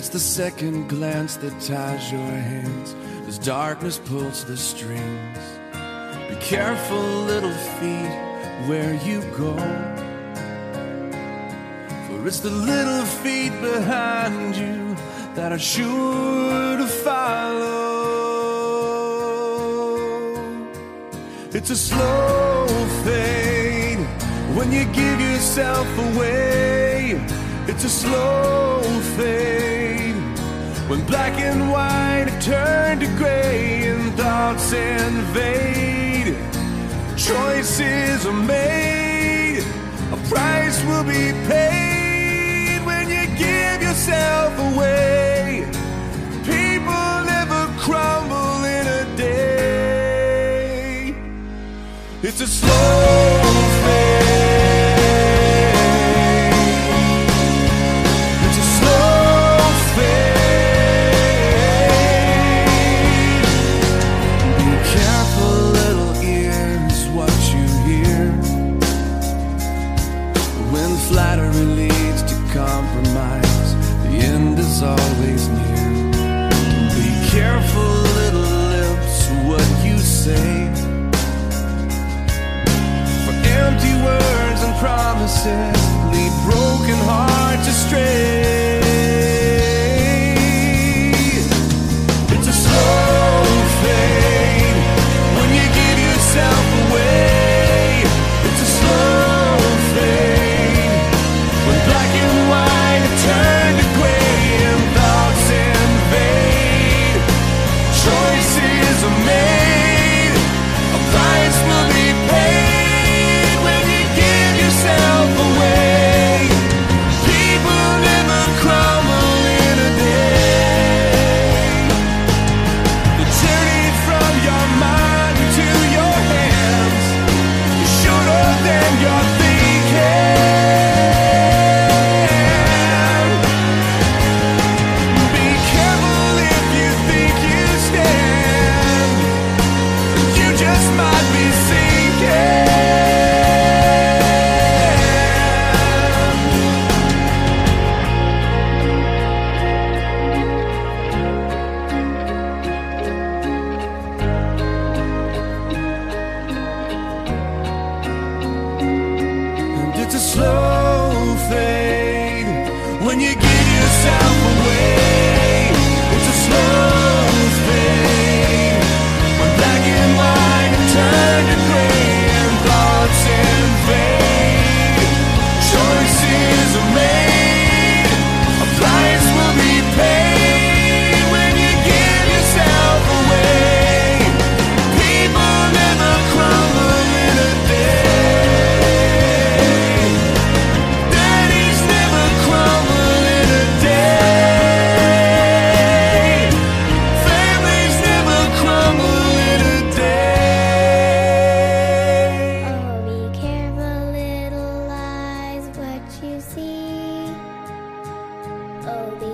the second glance that ties your hands as darkness pulls the strings. Be careful, little feet, where you go. For it's the little feet behind you that are sure to follow. It's a slow fade when you give yourself away. It's a slow fade when black and white have turned to gray and thoughts invade. Choices are made, a price will be paid when you give yourself away. People never crumble in a day. It's a slow Simply broken. манеки. all